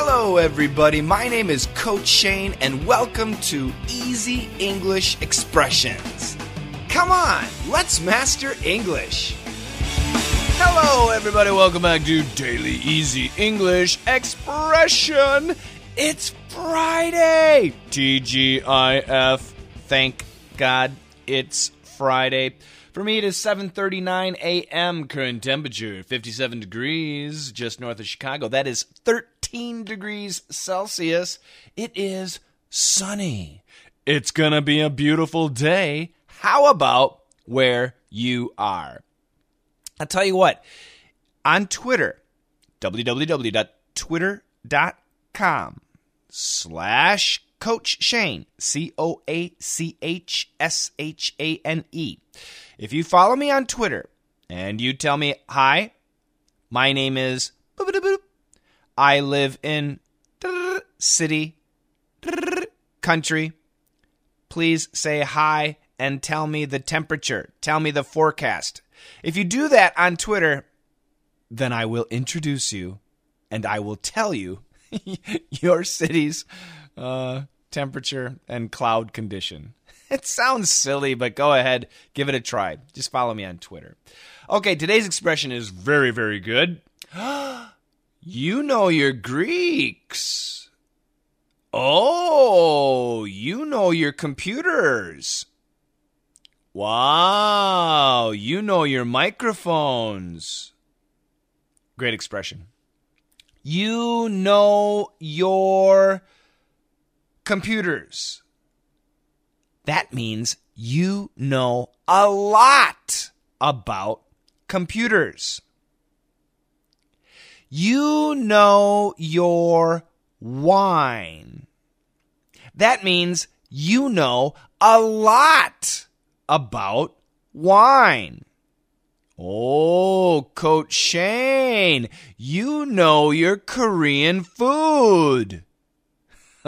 Hello, everybody. My name is Coach Shane, and welcome to Easy English Expressions. Come on, let's master English. Hello, everybody. Welcome back to Daily Easy English Expression. It's Friday. TGIF. Thank God it's Friday. For me, it is 7:39 a.m. Current temperature 57 degrees, just north of Chicago. That is 13 degrees Celsius. It is sunny. It's gonna be a beautiful day. How about where you are? I'll tell you what. On Twitter, www.twitter.com slash Coach Shane, C O A C H S H A N E. If you follow me on Twitter and you tell me, hi, my name is, I live in city, country, please say hi and tell me the temperature, tell me the forecast. If you do that on Twitter, then I will introduce you and I will tell you your city's uh, temperature and cloud condition. It sounds silly, but go ahead, give it a try. Just follow me on Twitter. Okay, today's expression is very, very good. you know your Greeks. Oh, you know your computers. Wow, you know your microphones. Great expression. You know your computers. That means you know a lot about computers. You know your wine. That means you know a lot about wine. Oh, Coach Shane, you know your Korean food.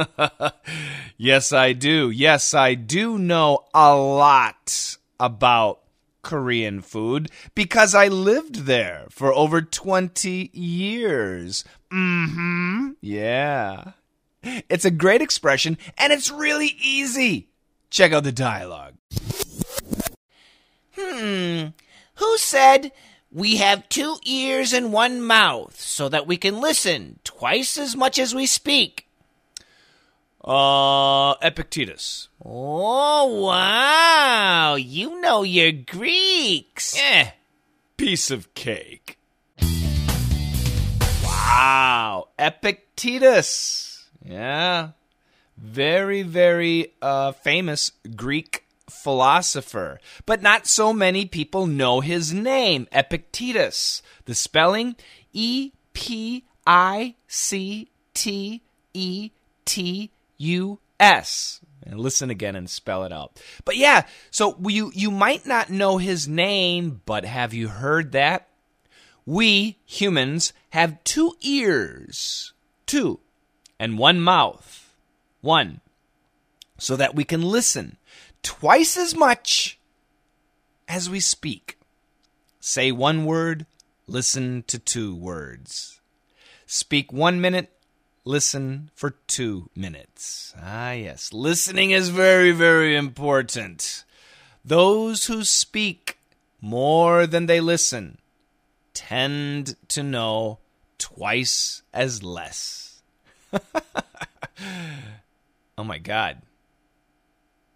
yes, I do. Yes, I do know a lot about Korean food because I lived there for over 20 years. Mm hmm. Yeah. It's a great expression and it's really easy. Check out the dialogue. Hmm. Who said we have two ears and one mouth so that we can listen twice as much as we speak? Uh, Epictetus. Oh, wow. You know your Greeks. Eh, piece of cake. Wow, Epictetus. Yeah. Very, very uh, famous Greek philosopher. But not so many people know his name, Epictetus. The spelling E P I C T E T U S. And listen again and spell it out. But yeah, so you you might not know his name, but have you heard that? We humans have two ears, two, and one mouth, one, so that we can listen twice as much as we speak. Say one word, listen to two words. Speak one minute, listen for two minutes. Ah, yes, listening is very, very important. Those who speak more than they listen tend to know twice as less. oh my God.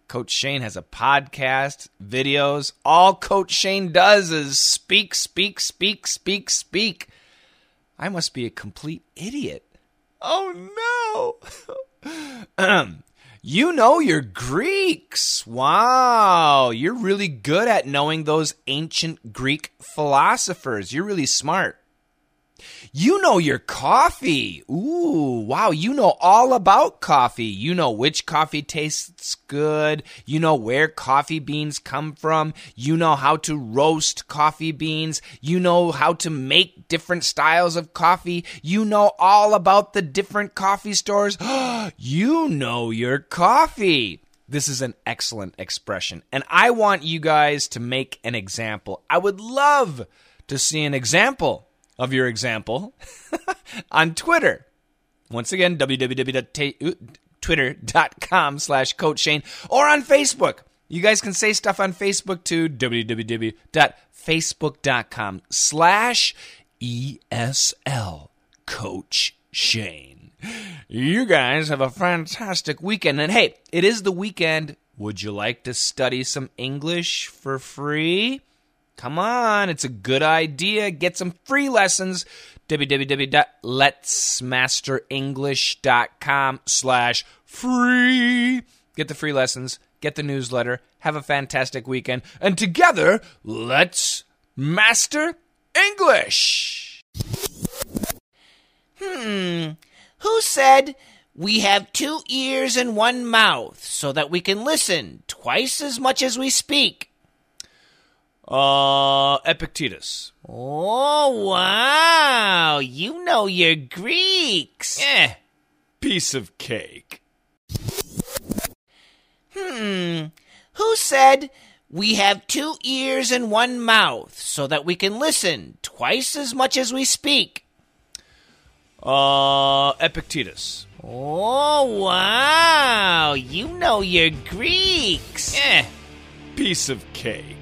Coach Shane has a podcast, videos. All Coach Shane does is speak, speak, speak, speak, speak. I must be a complete idiot. Oh no. you know your Greeks. Wow. You're really good at knowing those ancient Greek philosophers. You're really smart. You know your coffee. Ooh, wow. You know all about coffee. You know which coffee tastes good. You know where coffee beans come from. You know how to roast coffee beans. You know how to make different styles of coffee. You know all about the different coffee stores. you know your coffee. This is an excellent expression. And I want you guys to make an example. I would love to see an example of your example on Twitter. Once again, www.twitter.com slash Coach Shane or on Facebook. You guys can say stuff on Facebook too. www.facebook.com slash ESL Coach Shane. You guys have a fantastic weekend. And hey, it is the weekend. Would you like to study some English for free? Come on, it's a good idea. Get some free lessons. www.letsmasterenglish.com slash free. Get the free lessons. Get the newsletter. Have a fantastic weekend. And together, let's master English. Hmm. Who said we have two ears and one mouth so that we can listen twice as much as we speak? Uh, Epictetus. Oh, wow. You know your Greeks. Eh, piece of cake. Hmm. Who said we have two ears and one mouth so that we can listen twice as much as we speak? Uh, Epictetus. Oh, wow. You know your Greeks. Eh, piece of cake.